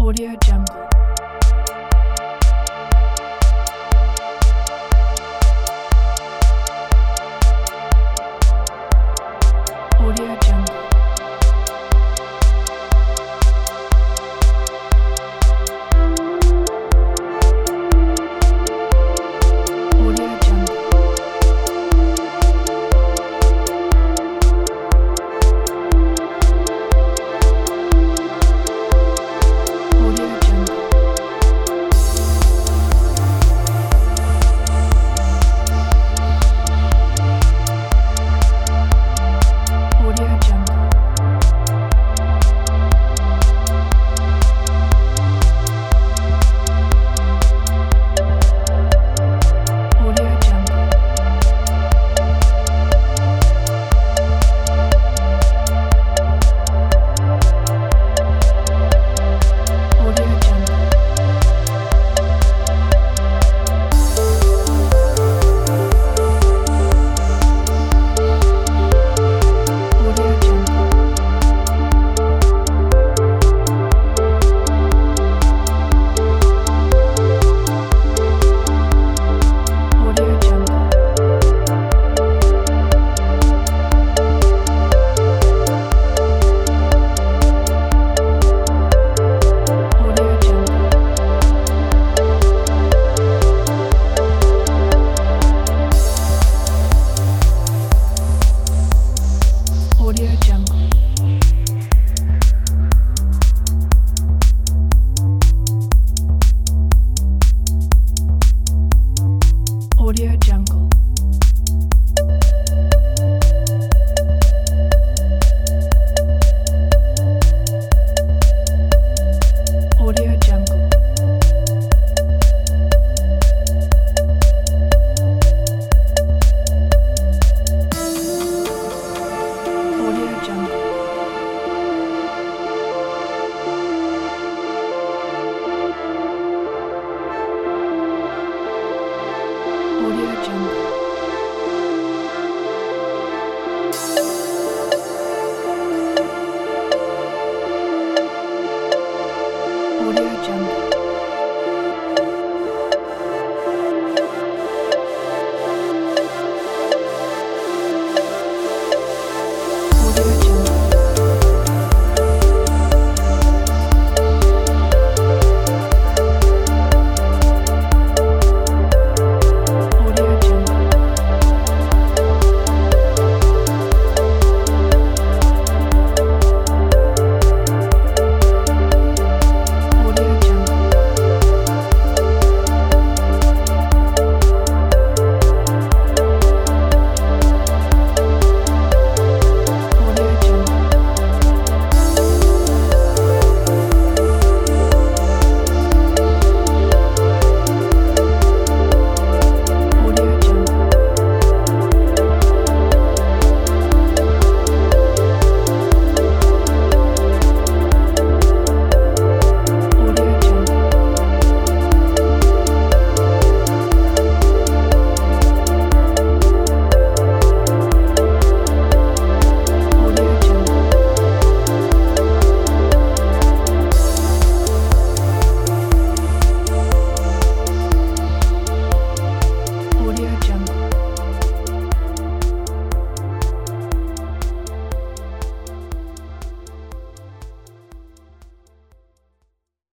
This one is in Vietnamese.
Audio Jungle. Washington. Audio Jungle.